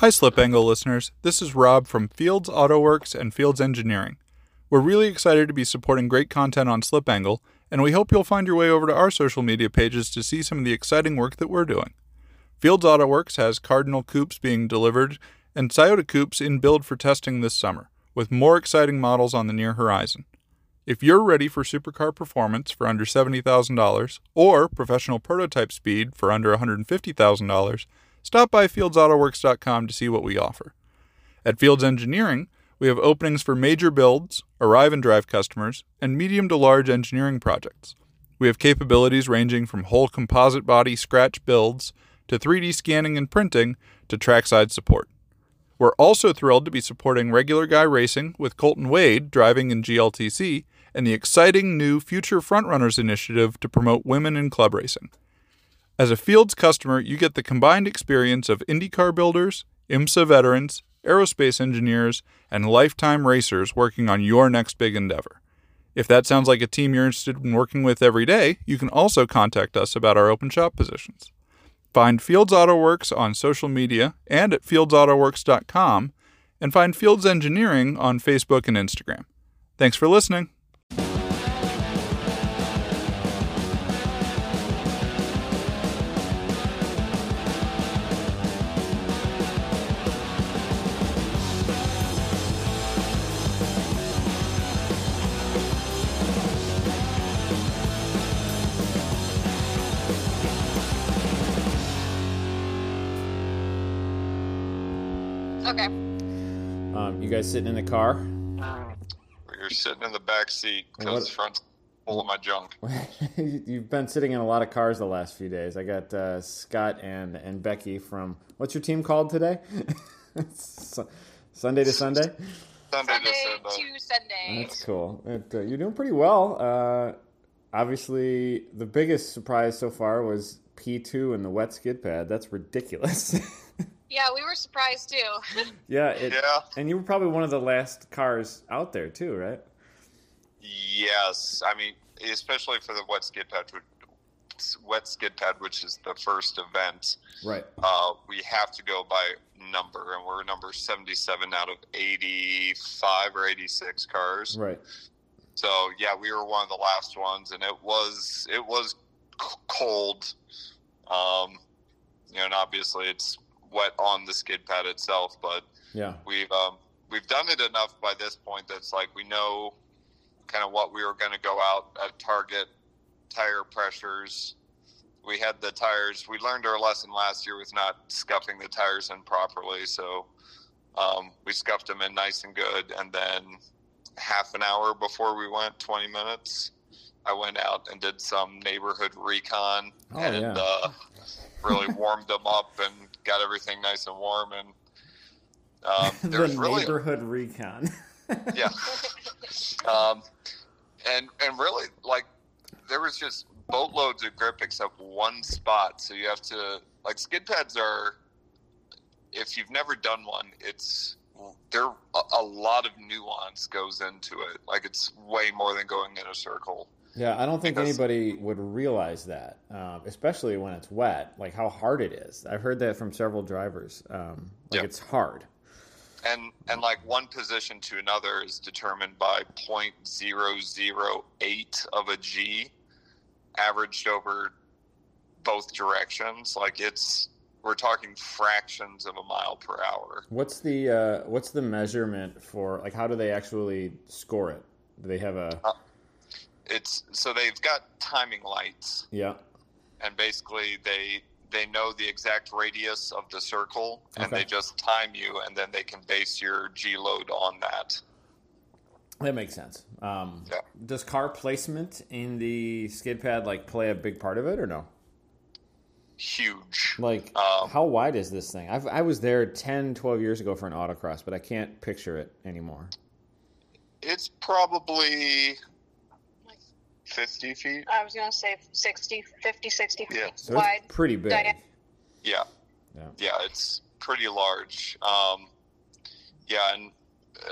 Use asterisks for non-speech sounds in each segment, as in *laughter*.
Hi, Slip Angle listeners. This is Rob from Fields Auto Works and Fields Engineering. We're really excited to be supporting great content on Slip Angle, and we hope you'll find your way over to our social media pages to see some of the exciting work that we're doing. Fields Auto Works has Cardinal coupes being delivered and Toyota coupes in build for testing this summer, with more exciting models on the near horizon. If you're ready for supercar performance for under $70,000 or professional prototype speed for under $150,000, stop by fieldsautoworks.com to see what we offer. At Fields Engineering, we have openings for major builds, arrive and drive customers, and medium to large engineering projects. We have capabilities ranging from whole composite body scratch builds to 3D scanning and printing to trackside support. We're also thrilled to be supporting regular guy racing with Colton Wade driving in GLTC and the exciting new Future Frontrunners initiative to promote women in club racing. As a Fields customer, you get the combined experience of IndyCar builders, IMSA veterans, aerospace engineers, and lifetime racers working on your next big endeavor. If that sounds like a team you're interested in working with every day, you can also contact us about our open shop positions. Find Fields Auto Works on social media and at fieldsautoworks.com, and find Fields Engineering on Facebook and Instagram. Thanks for listening. Guys sitting in the car? You're sitting in the back seat because the front's full of my junk. *laughs* You've been sitting in a lot of cars the last few days. I got uh, Scott and and Becky from what's your team called today? *laughs* Su- Sundae to Sundae. Sundae, Sundae to Sundae. to Sundae. That's cool. It, uh, you're doing pretty well. Uh, obviously, the biggest surprise so far was P2 and the wet skid pad. That's ridiculous. *laughs* Yeah, we were surprised too. *laughs* yeah, it, Yeah. And you were probably one of the last cars out there too, right? Yes, I mean, especially for the wet skid pad, wet skid pad, which is the first event. Right. Uh, we have to go by number, and we're number seventy-seven out of eighty-five or eighty-six cars. Right. So yeah, we were one of the last ones, and it was it was cold. Um, you know, and obviously it's wet on the skid pad itself, but Yeah. we've um, we've done it enough by this point that's like we know kind of what we were going to go out at target tire pressures. We had the tires. We learned our lesson last year with not scuffing the tires in properly, so um, we scuffed them in nice and good. And then half an hour before we went, twenty minutes, I went out and did some neighborhood recon Oh, and yeah. uh, really warmed them up and got everything nice and warm and. Um, *laughs* the really neighborhood recon. *laughs* yeah. Um, and and really, like, there was just boatloads of grip except one spot. So you have to like skid pads are. If you've never done one, it's there. A, a lot of nuance goes into it. Like it's way more than going in a circle. Yeah, I don't think Because- anybody would realize that, um, especially when it's wet, like how hard it is. I've heard that from several drivers. Um, like Yeah. it's hard. and and like one position to another is determined by 0.008 of a g averaged over both directions like it's we're talking fractions of a mile per hour What's the uh, what's the measurement for like how do they actually score it? Do they have a it's so they've got timing lights yeah? and basically they they know the exact radius of the circle and they just time you and then they can base your g load on that That makes sense. Um, Yeah. Does car placement in the skid pad like play a big part of it or no? huge Like Um, how wide is this thing? I've, I was there 10, 12 years ago for an autocross, but I can't picture it anymore. it's probably 50 feet I was going to say 60, 50, 60 feet Yeah. So wide. it's pretty big. Diana- Yeah, Yeah. yeah, it's pretty large. Um, yeah, and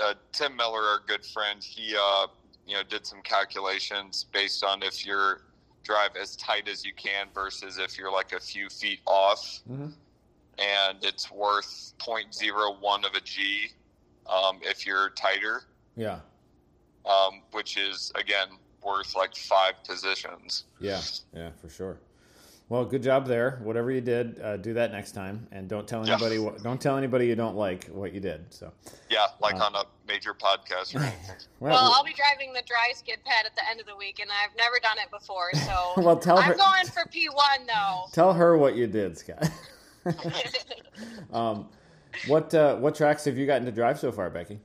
uh, Tim Miller, our good friend, he uh, you know did some calculations based on if you're drive as tight as you can versus if you're like a few feet off. Mhm. and it's worth 0.01 of a G um, if you're tighter, Yeah. um, which is again worth like five positions. Yeah. Yeah, for sure. Well, good job there. Whatever you did, uh, do that next time, and don't tell Yeah. anybody. What, don't tell anybody you don't like what you did. So, Yeah, like Uh, on a major podcast. Or anything. *laughs* Well, I'll be driving the dry skid pad at the end of the week, and I've never done it before, so *laughs* well, tell I'm her. going for P1 though. *laughs* Tell her what you did, Scott. um, what uh, what tracks have you gotten to drive so far, Becky?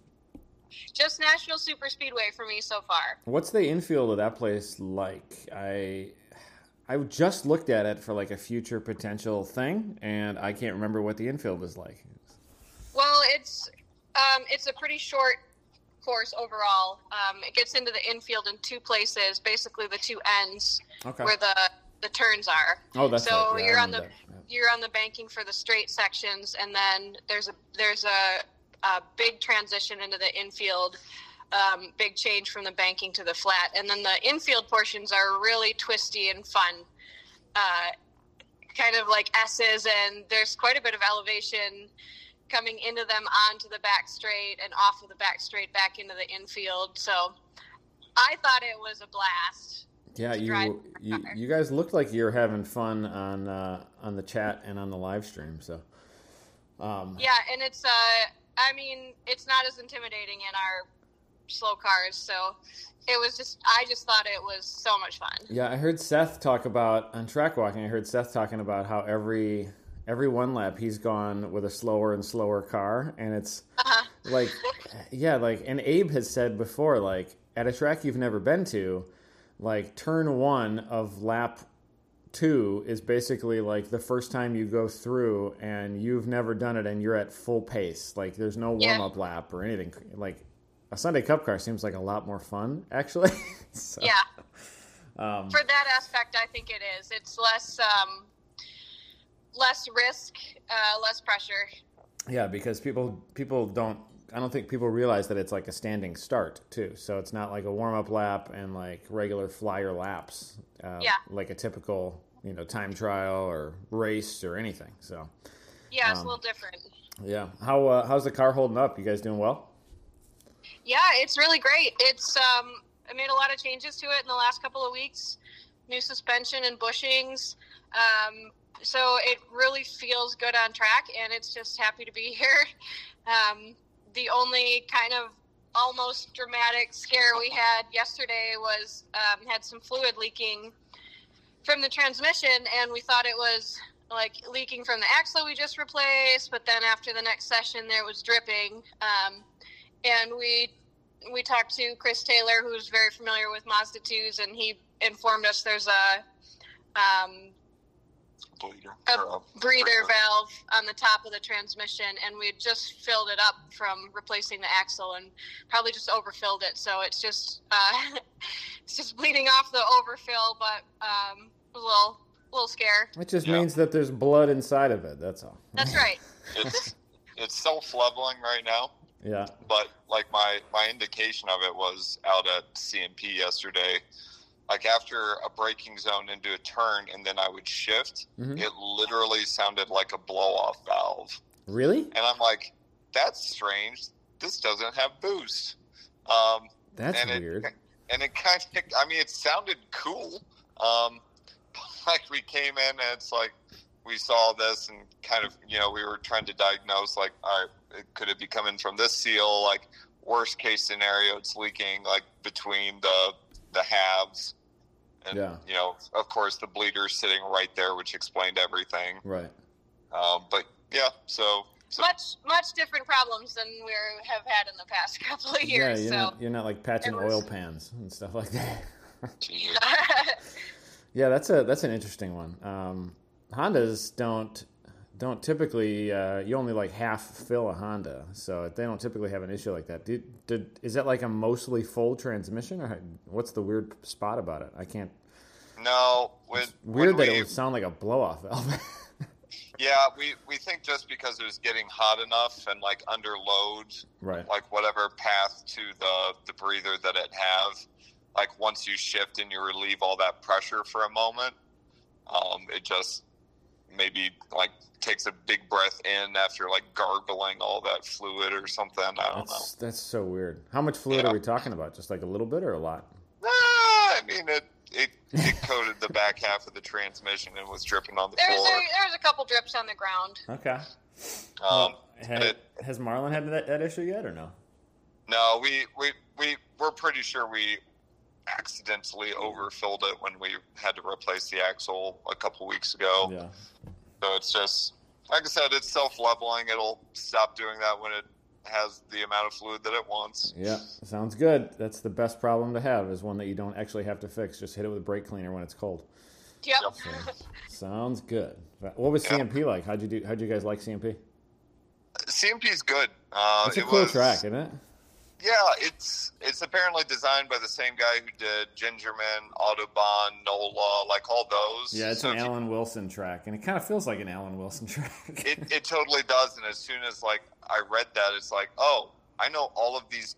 Just Nashville Super Speedway for me so far. What's the infield of that place like? I I just looked at it for like a future potential thing, and I can't remember what the infield is like. Well, it's um, it's a pretty short course overall. Um, it gets into the infield in two places, basically the two ends Okay. where the the turns are. Oh, that's so right. Yeah, you're on the that. you're on the banking for the straight sections, and then there's a there's a, a big transition into the infield. Um, big change from the banking to the flat, and then the infield portions are really twisty and fun. Uh, kind of like S's, and there's quite a bit of elevation coming into them onto the back straight and off of the back straight back into the infield. So I thought it was a blast. Yeah, you, you you guys looked like you were having fun on uh, on the chat and on the live stream. So, um, Yeah, and it's uh I mean, it's not as intimidating in our slow cars, so it was just I just thought it was so much fun. yeah, I heard Seth talk about on track walking. I heard Seth talking about how every every one lap he's gone with a slower and slower car, and it's Uh-huh. like *laughs* yeah like and abe has said before like at a track you've never been to like turn one of lap two is basically like the first time you go through and you've never done it and you're at full pace like there's no Yeah. warm-up lap or anything like a Sundae Cup car seems like a lot more fun actually *laughs* So, Yeah, um, for that aspect I think it is. It's less um less risk, uh less pressure. Yeah, because people people don't. I don't think people realize that it's like a standing start too. So it's not like a warm up lap and like regular flyer laps. Uh, Yeah. Like a typical you know time trial or race or anything. So Yeah, it's Um, a little different. yeah, how uh, how's the car holding up? You guys doing well? Yeah, it's really great. It's um I made a lot of changes to it in the last couple of weeks. New suspension and bushings. Um so it really feels good on track and it's just happy to be *laughs* here. Um the only kind of almost dramatic scare we had yesterday was um, had some fluid leaking from the transmission and we thought it was like leaking from the axle we just replaced but then after the next session there was dripping. Um, and we we talked to Chris Taylor, who's very familiar with Mazda 2s, and he informed us there's a um, Bleeder. A Or, breather breather. valve on the top of the transmission, and we had just filled it up from replacing the axle, and probably just overfilled it. So it's just uh, *laughs* it's just bleeding off the overfill, but um, a little little scare. It just Yeah. means that there's blood inside of it. That's all. That's *laughs* right. It's it's self leveling right now, Yeah. but like my my indication of it was out at CMP yesterday. Like after a braking zone into a turn, and then I would shift, Mhm. it literally sounded like a blow off valve. Really? And I'm like, that's strange. This doesn't have boost. Um, That's and weird. It, and it kind of, I mean, it sounded cool. Um, *laughs* like we came in and it's like we saw this and kind of, you know, we were trying to diagnose like, all right, it- could it be coming from this seal? Like worst case scenario, it's leaking like between the the halves. And Yeah. you know, of course, the bleeder's sitting right there, which explained everything. Right. Um, but yeah, so so much much different problems than we have had in the past *laughs* couple of Yeah, years. you're so. not you're not like patching was- oil pans and stuff like that. *laughs* geez. *laughs* Yeah, that's a that's an interesting one. Um, Hondas don't don't typically uh, you only like half fill a Honda, so they don't typically have an issue like that. Did, did is that like a mostly full transmission, or what's the weird spot about it? I can't. no, when, Weird that we, it would sound like a blow off valve. *laughs* Yeah, we, we think just because it was getting hot enough and like under load, right. like whatever path to the, the breather that it have, like once you shift and you relieve all that pressure for a moment, um, it just maybe like takes a big breath in after like gargling all that fluid or something. I don't that's, know. That's so weird. How much fluid yeah. are we talking about? Just like a little bit or a lot? Uh, I mean, it it, *laughs* it coated the back half of the transmission and was dripping on the there's floor. A, there's a couple drips on the ground. Okay. Um, well, had, it, has Marlon had that, that issue yet or no? No, we we we we're pretty sure we accidentally overfilled it when we had to replace the axle a couple weeks ago. Yeah. So it's just like I said, it's self leveling. It'll stop doing that when it has the amount of fluid that it wants. Yeah, sounds good. That's the best problem to have is one that you don't actually have to fix. Just hit it with a brake cleaner when it's cold. Yep. So, sounds good. What was CMP like? How'd you do? How'd you guys like CMP? CMP is good. Uh, it's a cool was, track, isn't it? Yeah, it's it's apparently designed by the same guy who did Gingerman, Autobahn, NOLA, like all those. Yeah, it's so an Alan you, Wilson track, and it kind of feels like an Alan Wilson *laughs* track. it it totally does, and as soon as like I read that, it's like, oh, I know all of these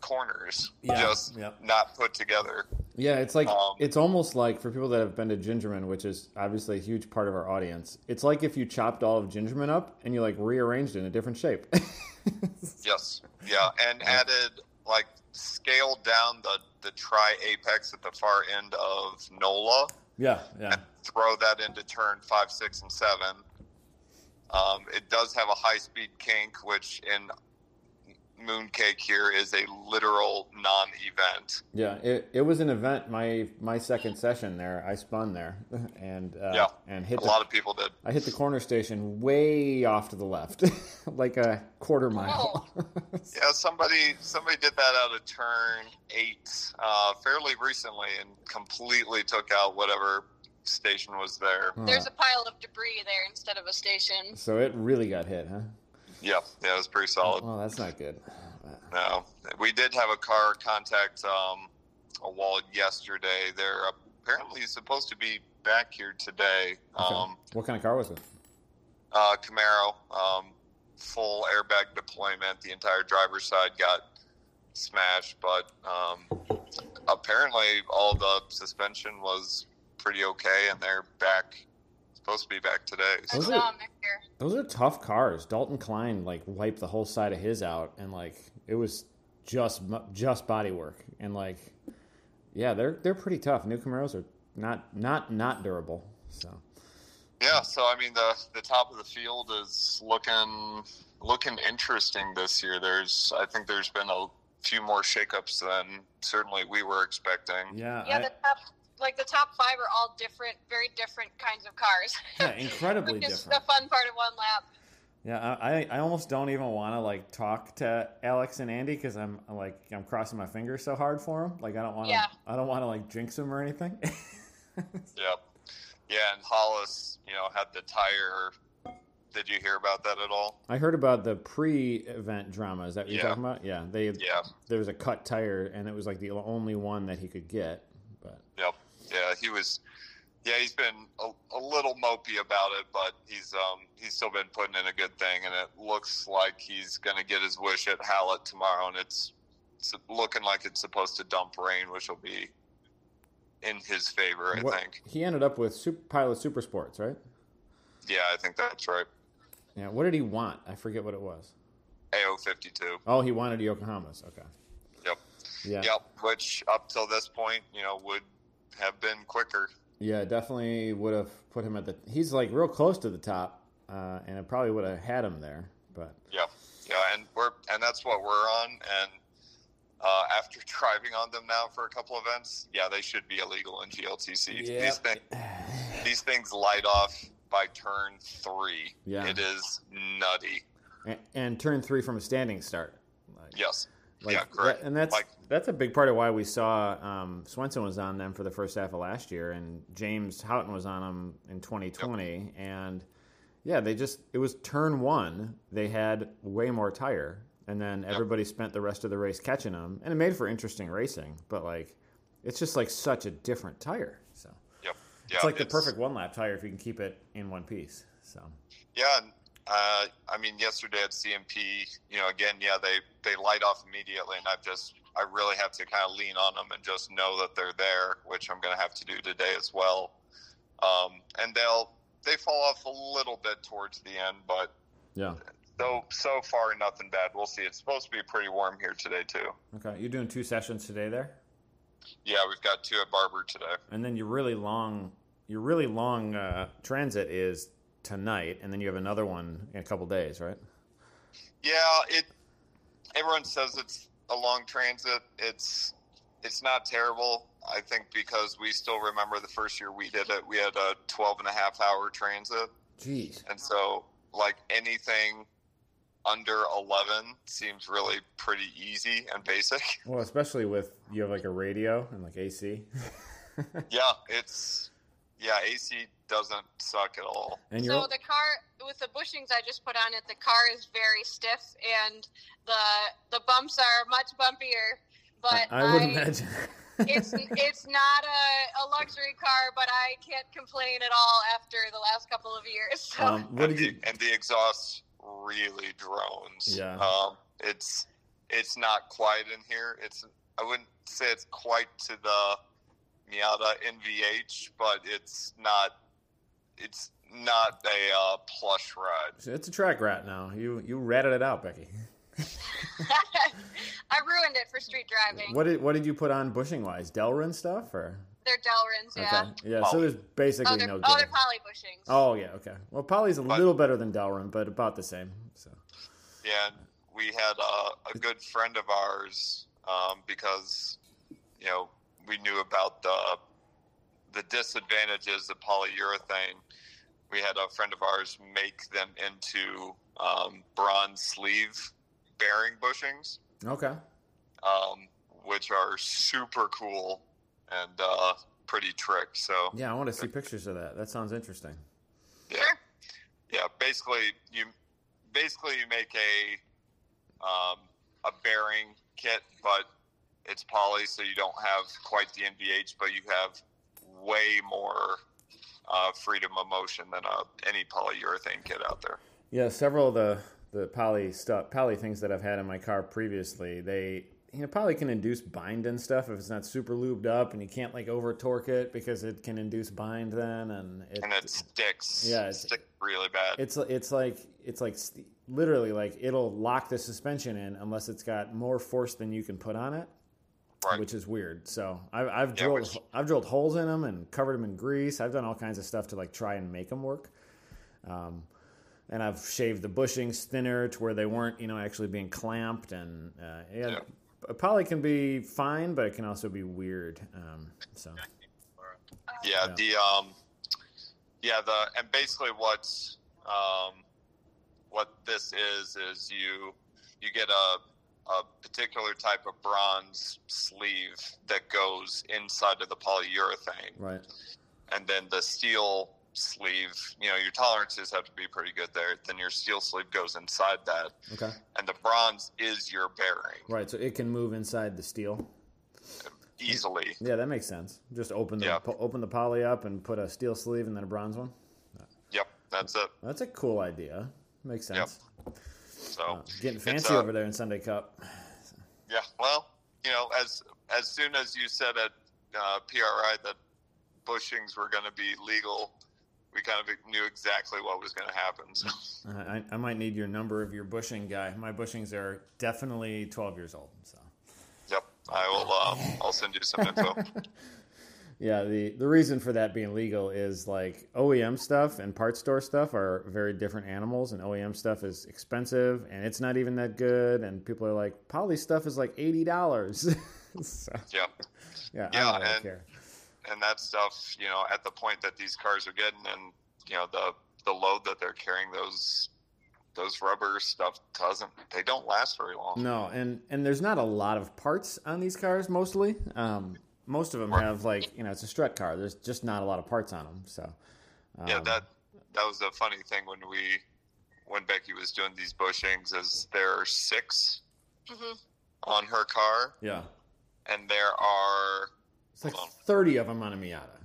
corners, yeah, just yep. not put together. Yeah, it's like um, it's almost like for people that have been to Gingerman, which is obviously a huge part of our audience. It's like if you chopped all of Gingerman up and you like rearranged it in a different shape. *laughs* yes, yeah, and added like scaled down the the tri apex at the far end of NOLA. Yeah, yeah. throw that into turn five, six, and seven. Um, it does have a high speed kink, which in mooncake here is a literal non-event. Yeah, it, it was an event. My my second session there, I spun there, *laughs* and uh, yeah, and hit a the, lot of people did. I hit the corner station way off to the left, *laughs* like a quarter mile. Oh. *laughs* yeah, somebody somebody did that out of turn eight uh, fairly recently and completely took out whatever station was there. There's a pile of debris there instead of a station. So it really got hit, huh? Yeah, yeah, it was pretty solid. Well, that's not good. No, we did have a car contact um, a wall yesterday. They're apparently supposed to be back here today. Okay. Um, what kind of car was it? Uh, Camaro, um, full airbag deployment. The entire driver's side got smashed, but um, apparently all the suspension was pretty okay, and they're back supposed to be back today. So. Those, are, those are tough cars. Dalton Klein like wiped the whole side of his out, and like it was just just body work, and like yeah, they're they're pretty tough. New Camaros are not not not durable. So yeah, so I mean the the top of the field is looking looking interesting this year. There's I think there's been a few more shakeups than certainly we were expecting. Yeah, yeah. I, the top like the top five are all different, very different kinds of cars. *laughs* Yeah, incredibly Which is different. the fun part of one lap. Yeah, I, I almost don't even want to like talk to Alex and Andy because I'm, I'm, like I'm crossing my fingers so hard for them. Like I don't want to yeah. I don't want to like jinx them or anything. *laughs* yep. Yeah, and Hollis, you know, had the tire. Did you hear about that at all? I heard about the pre-event drama. Is that what yeah. you're talking about? Yeah, they yeah. There was a cut tire, and it was like the only one that he could get. But yep yeah, he was. Yeah, he's been a, a, little mopey about it, but he's um, he's still been putting in a good thing, and it looks like he's going to get his wish at Hallett tomorrow, and it's, it's looking like it's supposed to dump rain, which will be in his favor, I what, think. He ended up with Super, Pilot Super Sports, right? Yeah, I think that's right. Yeah, what did he want? I forget what it was. AO fifty two. Oh, he wanted Yokohamas. Okay. Yep. Yeah. Yep. Which up till this point, you know, would have been quicker. Yeah, definitely would have put him at the. He's like real close to the top, uh, and it probably would have had him there. But yeah, yeah, and we're and that's what we're on. And uh, after *laughs* driving on them now for a couple events, yeah, they should be illegal in GLTC. Yep. These things, *sighs* these things light off by turn three. Yeah, it is nutty. And, and turn three from a standing start. Like, yes. Like, yeah, correct. That, and that's like, that's a big part of why we saw um, Swenson was on them for the first half of last year, and James Houghton was on them in 2020, yep. and yeah, they just it was turn one. They had way more tire, and then everybody spent the rest of the race catching them, and it made for interesting racing. But like, it's just like such a different tire. So yep, yeah, it's like the perfect one lap tire if you can keep it in one piece. So yeah, uh, I mean, yesterday at CMP, you know, again, yeah, they they light off immediately, and I've just I really have to kind of lean on them and just know that they're there, which I'm going to have to do today as well. Um, and they'll they fall off a little bit towards the end, but Yeah. so so far nothing bad. We'll see. It's supposed to be pretty warm here today too. Okay. You're doing two sessions today there, Yeah, we've got two at Barber today. and then your really long, your really long uh, transit is tonight, and then you have another one in a couple days, right? Yeah, it. Everyone says it's a long transit. It's it's not terrible. I think because we still remember the first year we did it, we had a 12 and a half hour transit. Jeez. And so, like anything under 11 seems really pretty easy and basic. Well, especially with you have like a radio and like AC, *laughs* yeah, it's, yeah, AC doesn't suck at all. and So the car with the bushings I just put on it, the car is very stiff, and the the bumps are much bumpier. But I, I would imagine. it's it's not a, a luxury car, but I can't complain at all after the last couple of years. So um, what and did you? the, and the exhaust really drones. Yeah. Um, it's it's not quiet in here. It's I wouldn't say it's quite to the Miata NVH, but it's not it's not a uh, plush ride. It's a track rat now. You you ratted it out, Becky. *laughs* I ruined it for street driving. What did what did you put on bushing wise? Delrin stuff or? They're Delrins, yeah. Okay. Yeah. So there's basically Oh, they're, no. oh, they're poly bushings. Oh yeah. Okay. Well, Poly's a But- little better than Delrin, but about the same. So. Yeah, we had a, a good friend of ours um, because you know we knew about the the disadvantages of polyurethane. We had a friend of ours make them into um, bronze sleeve bearing bushings, Okay. um, which are super cool and uh, pretty trick. So Yeah, I want to see pictures of that. That sounds interesting. yeah, yeah. Basically, you basically you make a um, a bearing kit, but it's poly, so you don't have quite the NVH, but you have way more uh, freedom of motion than uh, any polyurethane kit out there. Yeah, several of the the poly stuff, poly things that I've had in my car previously, they you know poly can induce bind and stuff if it's not super lubed up, and you can't like over torque it because it can induce bind then, and it, And it sticks. Yeah, it sticks really bad. it's it's like it's like st- literally like it'll lock the suspension in unless it's got more force than you can put on it. Right. which is weird. So I've, I've Yeah, drilled which- I've drilled holes in them and covered them in grease. I've done all kinds of stuff to like try and make them work. Um, and I've shaved the bushings thinner to where they weren't, you know, actually being clamped. And uh, yeah, Yeah. a poly can be fine, but it can also be weird. Um, so yeah, Yeah. the um, yeah, the and basically what's um, what this is is you you get a a particular type of bronze sleeve that goes inside of the polyurethane, right, and then the steel sleeve. You know, your tolerances have to be pretty good there. Then your steel sleeve goes inside that, okay, and the bronze is your bearing right. So it can move inside the steel. easily. Yeah, that makes sense. Just open the po- open the poly up and put a steel sleeve and then a bronze one. Yep, that's it. That's a cool idea. Makes Yep. So Uh, getting fancy uh, over there in Sundae Cup. Yeah, well, you know, as as soon as you said at uh, PRI that bushings were going to be legal, we kind of knew exactly what was going to happen. So, I, I might need your number of your bushing guy. My bushings are definitely 12 years old. So, yep, I will. Uh, I'll send you some info. *laughs* yeah, the the reason for that being legal is like OEM stuff and part store stuff are very different animals, and OEM stuff is expensive and it's not even that good. And people are like, poly stuff is like eighty dollars. *laughs* so, yeah, yeah, Yeah, I don't really and- care. and that stuff, you know, at the point that these cars are getting, and you know, the the load that they're carrying, those those rubber stuff doesn't. They don't last very long. No, and and there's not a lot of parts on these cars. Mostly, um, most of them have like you know it's a strut car. There's just not a lot of parts on them. So, um, Yeah, that that was a funny thing when we when Becky was doing these bushings. Is there are six hmm on her car, yeah, and there are it's like thirty of them on a Miata.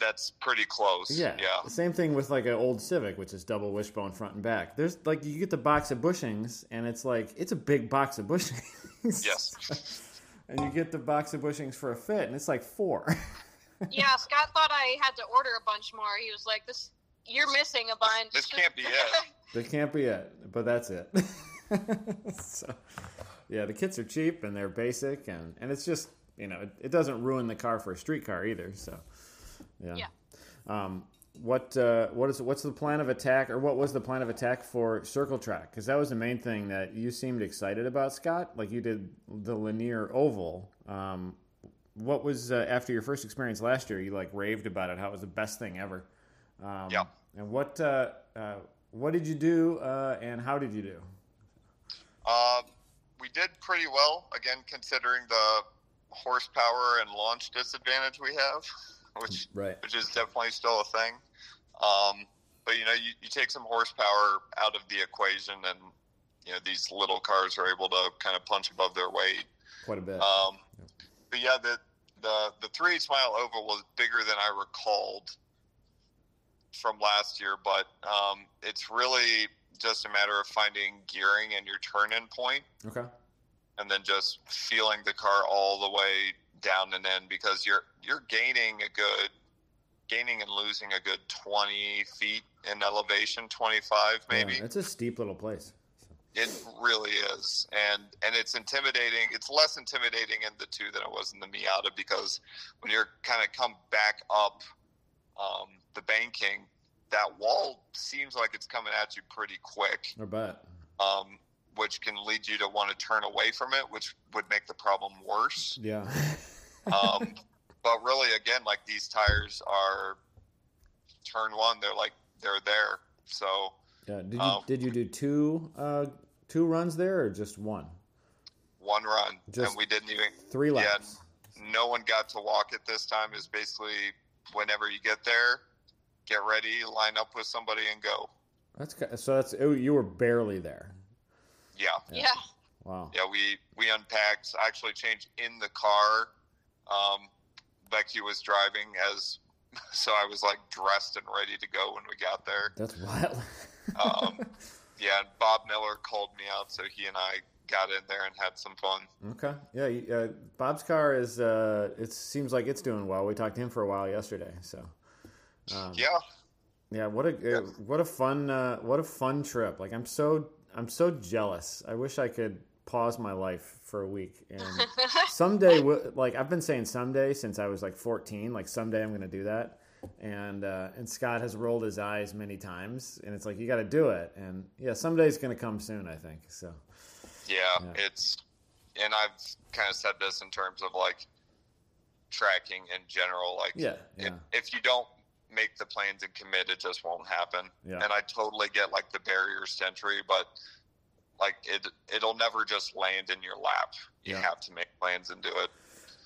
that's pretty close. Yeah, yeah, Same thing with like an old Civic, which is double wishbone front and back. There's like you get the box of bushings, and it's like it's a big box of bushings. yes, *laughs* and you get the box of bushings for a fit, and it's like four. *laughs* yeah, Scott thought I had to order a bunch more. He was like, "This, you're missing a bunch. This can't be it. *laughs* They can't be it, but that's it. *laughs* so, yeah, the kits are cheap and they're basic, and, and it's just you know it, it doesn't ruin the car for a street car either. So, yeah. Yeah. Um, what uh, what is what's the plan of attack, or what was the plan of attack for Circle Track? Because that was the main thing that you seemed excited about, Scott. Like you did the linear oval. Um, what was uh, after your first experience last year? You like raved about it, how it was the best thing ever. Um, Yeah. And what uh, uh, what did you do, uh, and how did you do? Um, we did pretty well, again, considering the horsepower and launch disadvantage we have, *laughs* which Right. which is definitely still a thing. Um, but you know, you, you take some horsepower out of the equation, and you know these little cars are able to kind of punch above their weight. Quite a bit. Um, but yeah, the the the three eighths mile oval was bigger than I recalled from last year, but um, it's really just a matter of finding gearing and your turn-in point, okay. and then just feeling the car all the way down and in because you're you're gaining a good gaining and losing a good 20 feet in elevation 25 maybe Yeah, it's a steep little place. it really is, and and it's intimidating. It's less intimidating in the two than it was in the Miata because when you're kind of come back up um, the banking, that wall seems like it's coming at you pretty quick, I bet. um, which can lead you to want to turn away from it, which would make the problem worse. Yeah. *laughs* Um, but really, again, like these tires are turn one, they're like they're there. So yeah. Did you um, did you do two uh, two runs there or just one? one run, Just and we didn't even Three Yeah, laps. no one got to walk it this time is basically whenever you get there get ready line up with somebody and go That's so. That's oh, you were barely there. yeah Yeah. Wow. yeah we we unpacked I actually changed in the car um becky was driving as *laughs* so i was like dressed and ready to go when we got there That's wild. *laughs* um yeah and bob miller called me out so he and i got in there and had some fun okay. Yeah. Uh, Bob's car is. Uh, it seems like it's doing well. We talked to him for a while yesterday. So. Um, yeah Yeah, what a uh, what a fun uh, what a fun trip. Like I'm so I'm so jealous. I wish I could pause my life for a week and *laughs* someday like I've been saying someday since I was like 14, like someday I'm going to do that. And uh, and Scott has rolled his eyes many times and it's like you got to do it. And yeah, someday's going to come soon, I think. So Yeah, Yeah. it's, and I've kind of said this in terms of like tracking in general. Like, yeah, if, if you don't make the plans and commit, it just won't happen. Yeah. And I totally get like the barriers to entry, but like it, it'll never just land in your lap. You Yeah. have to make plans and do it.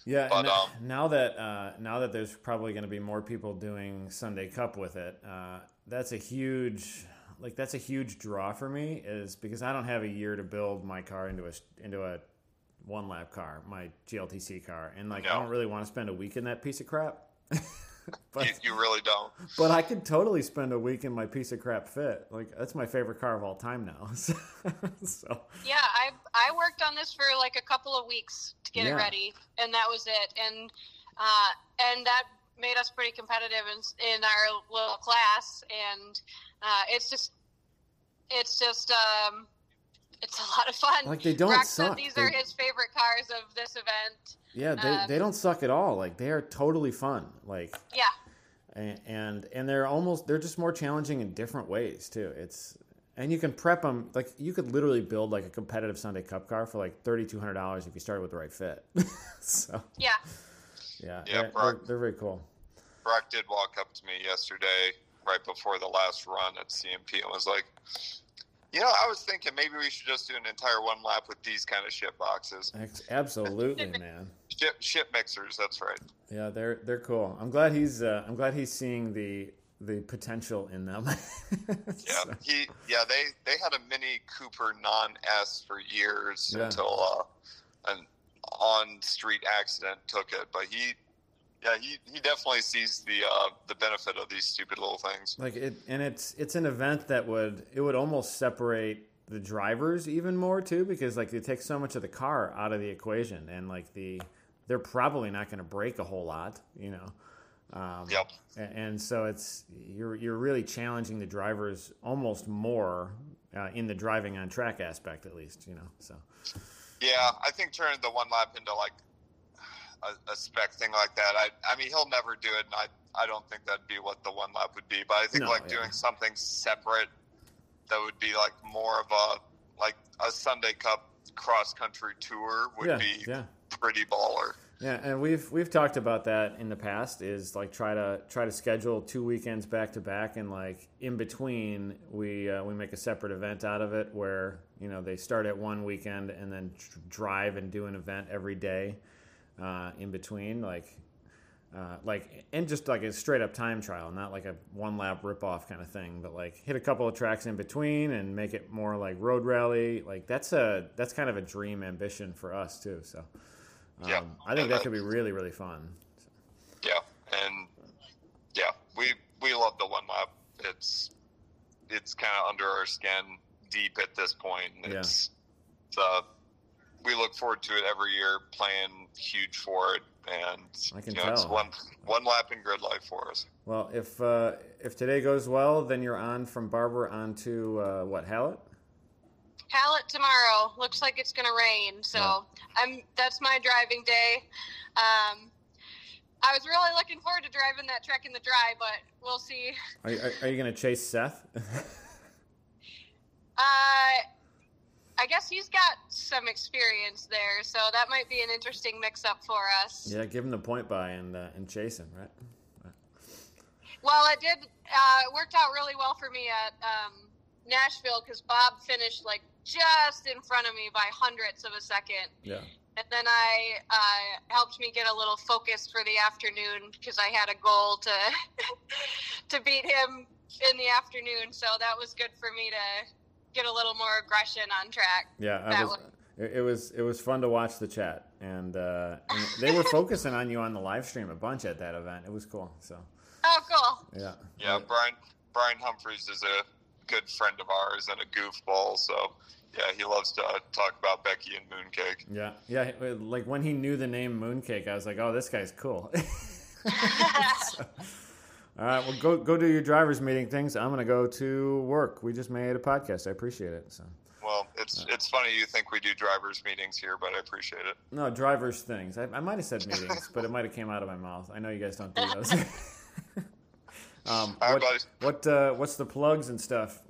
Yeah, But, and um, now that uh, now that there's probably going to be more people doing Sundae Cup with it, uh, that's a huge like that's a huge draw for me. Is because I don't have a year to build my car into a into a one lap car, my GLTC car, and like I don't really want to spend a week in that piece of crap. *laughs* *laughs* but you, you really don't. but I could totally spend a week in my piece of crap fit. Like that's my favorite car of all time now. *laughs* so, Yeah, I I worked on this for like a couple of weeks to get Yeah. it ready, and that was it. And uh, and that made us pretty competitive in in our little class. And uh, it's just it's just um, it's a lot of fun. Like, they don't Brock suck. these are his favorite cars of this event. Yeah, they, Um, they don't suck at all. Like they are totally fun. Like Yeah, and and, and they're almost they're just more challenging in different ways too. It's and you can prep them like you could literally build like a competitive Sundae Cup car for like thirty two hundred dollars if you started with the right fit. *laughs* so Yeah, yeah. yeah, they're, they're, Brock. they're very cool. Brock did walk up to me yesterday, right before the last run at CMP, and was like, "You know, I was thinking maybe we should just do an entire one lap with these kind of shit boxes, Absolutely, man. Ship ship mixers." That's right. Yeah, they're they're cool. I'm glad he's uh, I'm glad he's seeing the the potential in them. *laughs* Yeah, So, he yeah they they had a Mini Cooper non S for years Yeah. until uh, an on street accident took it, but he. Yeah, he, he definitely sees the uh, the benefit of these stupid little things. like it and it's it's an event that would it would almost separate the drivers even more too because like it takes so much of the car out of the equation and like the they're probably not going to break a whole lot you know Um, Yep. And so it's you're you're really challenging the drivers almost more uh, in the driving on track aspect, at least. You know, so Yeah, I think turning the one lap into like a, a spec thing like that. I I mean he'll never do it, and I I don't think that'd be what the one lap would be. But I think No, like yeah. doing something separate that would be like more of a like a Sundae Cup cross country tour would yeah, be yeah. Pretty baller. Yeah, and we've we've talked about that in the past. Is like try to try to schedule two weekends back to back, and like in between, we uh, we make a separate event out of it where you know they start at one weekend and then dr- drive and do an event every day uh, in between, like uh, like and just like a straight up time trial, not like a one lap rip off kind of thing, but like hit a couple of tracks in between and make it more like road rally. Like that's a that's kind of a dream ambition for us too. So. Um, Yeah. I think that could be really, really fun. Yeah, and yeah, we we love the one lap. It's it's kind of under our skin deep at this point. Yeah. It's uh, we look forward to it every year, playing huge for it, and I can you know, it's tell. one one lap in GRIDLIFE for us. Well, if uh, if today goes well, then you're on from Barber on to uh, what Hallett? Hallett tomorrow. Looks like it's going to rain, so Yeah. I'm. That's my driving day. Um, I was really looking forward to driving that Trek in the Dry, but we'll see. Are, you- are, are you going to chase Seth? *laughs* Uh, I guess he's got some experience there, so that might be an interesting mix-up for us. yeah, give him the point by and uh, and chase him, right? Well, it did. Uh, it worked out really well for me at um, Nashville because Bob finished like just in front of me by hundredths of a second. Yeah. And then I uh, helped me get a little focus for the afternoon because I had a goal to *laughs* to beat him in the afternoon. So that was good for me to get a little more aggression on track. Yeah, That was, it, it was it was fun to watch the chat, and, uh, and they were focusing on you on the live stream a bunch at that event. It was cool. So Oh, cool. yeah, Yeah, Brian Brian Humphreys is a good friend of ours and a goofball. So yeah, he loves to uh, talk about Becky and Mooncake. yeah, yeah. Uh, like when he knew the name Mooncake, I was like, oh, this guy's cool. So- *laughs* *laughs* all right, well, go go do your drivers meeting things. I'm gonna go to work. We just made a podcast. I appreciate it. So Well, it's it's funny you think we do drivers meetings here, but I appreciate it. no drivers things. I, I might have said meetings, but it might have came out of my mouth. I know you guys don't do those. *laughs* um, All right, what buddies. what uh, what's the plugs and stuff?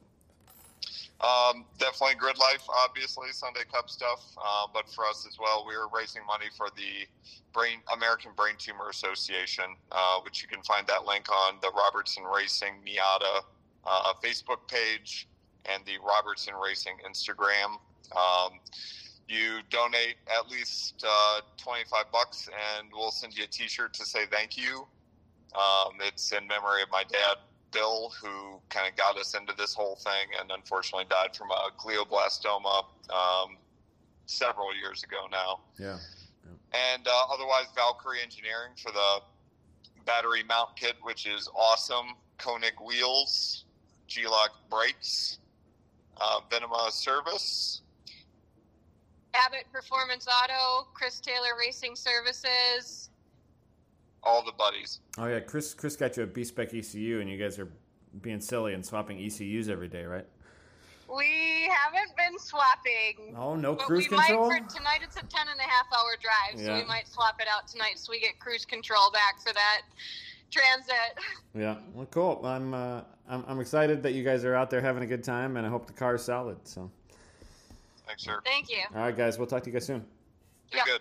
Um, definitely GRIDLIFE, obviously Sundae Cup stuff, uh, but for us as well, we are raising money for the Brain American Brain Tumor Association, uh, which you can find that link on the Robertson Racing Miata uh, Facebook page and the Robertson Racing Instagram. Um, you donate at least uh, 25 bucks, and we'll send you a T-shirt to say thank you. Um, it's in memory of my dad, Bill, who kind of got us into this whole thing and unfortunately died from a glioblastoma um, several years ago now. Yeah. And uh, otherwise, Valkyrie Engineering for the battery mount kit, which is awesome. Koenig wheels, G-LOC brakes, uh, Venema service. Abbott Performance Auto, Chris Taylor Racing Services. All the buddies. Oh yeah, Chris Chris got you a B spec ECU, and you guys are being silly and swapping ECUs every day, right? We haven't been swapping. Oh no, But cruise we control. might for tonight. It's a 10 and a half hour drive, so we might swap it out tonight so we get cruise control back for that transit. *laughs* Yeah, well, cool. I'm, uh, I'm I'm excited that you guys are out there having a good time, and I hope the car is solid. So, Thanks, sir. Thank you. all right, guys, we'll talk to you guys soon. You're Yeah. good.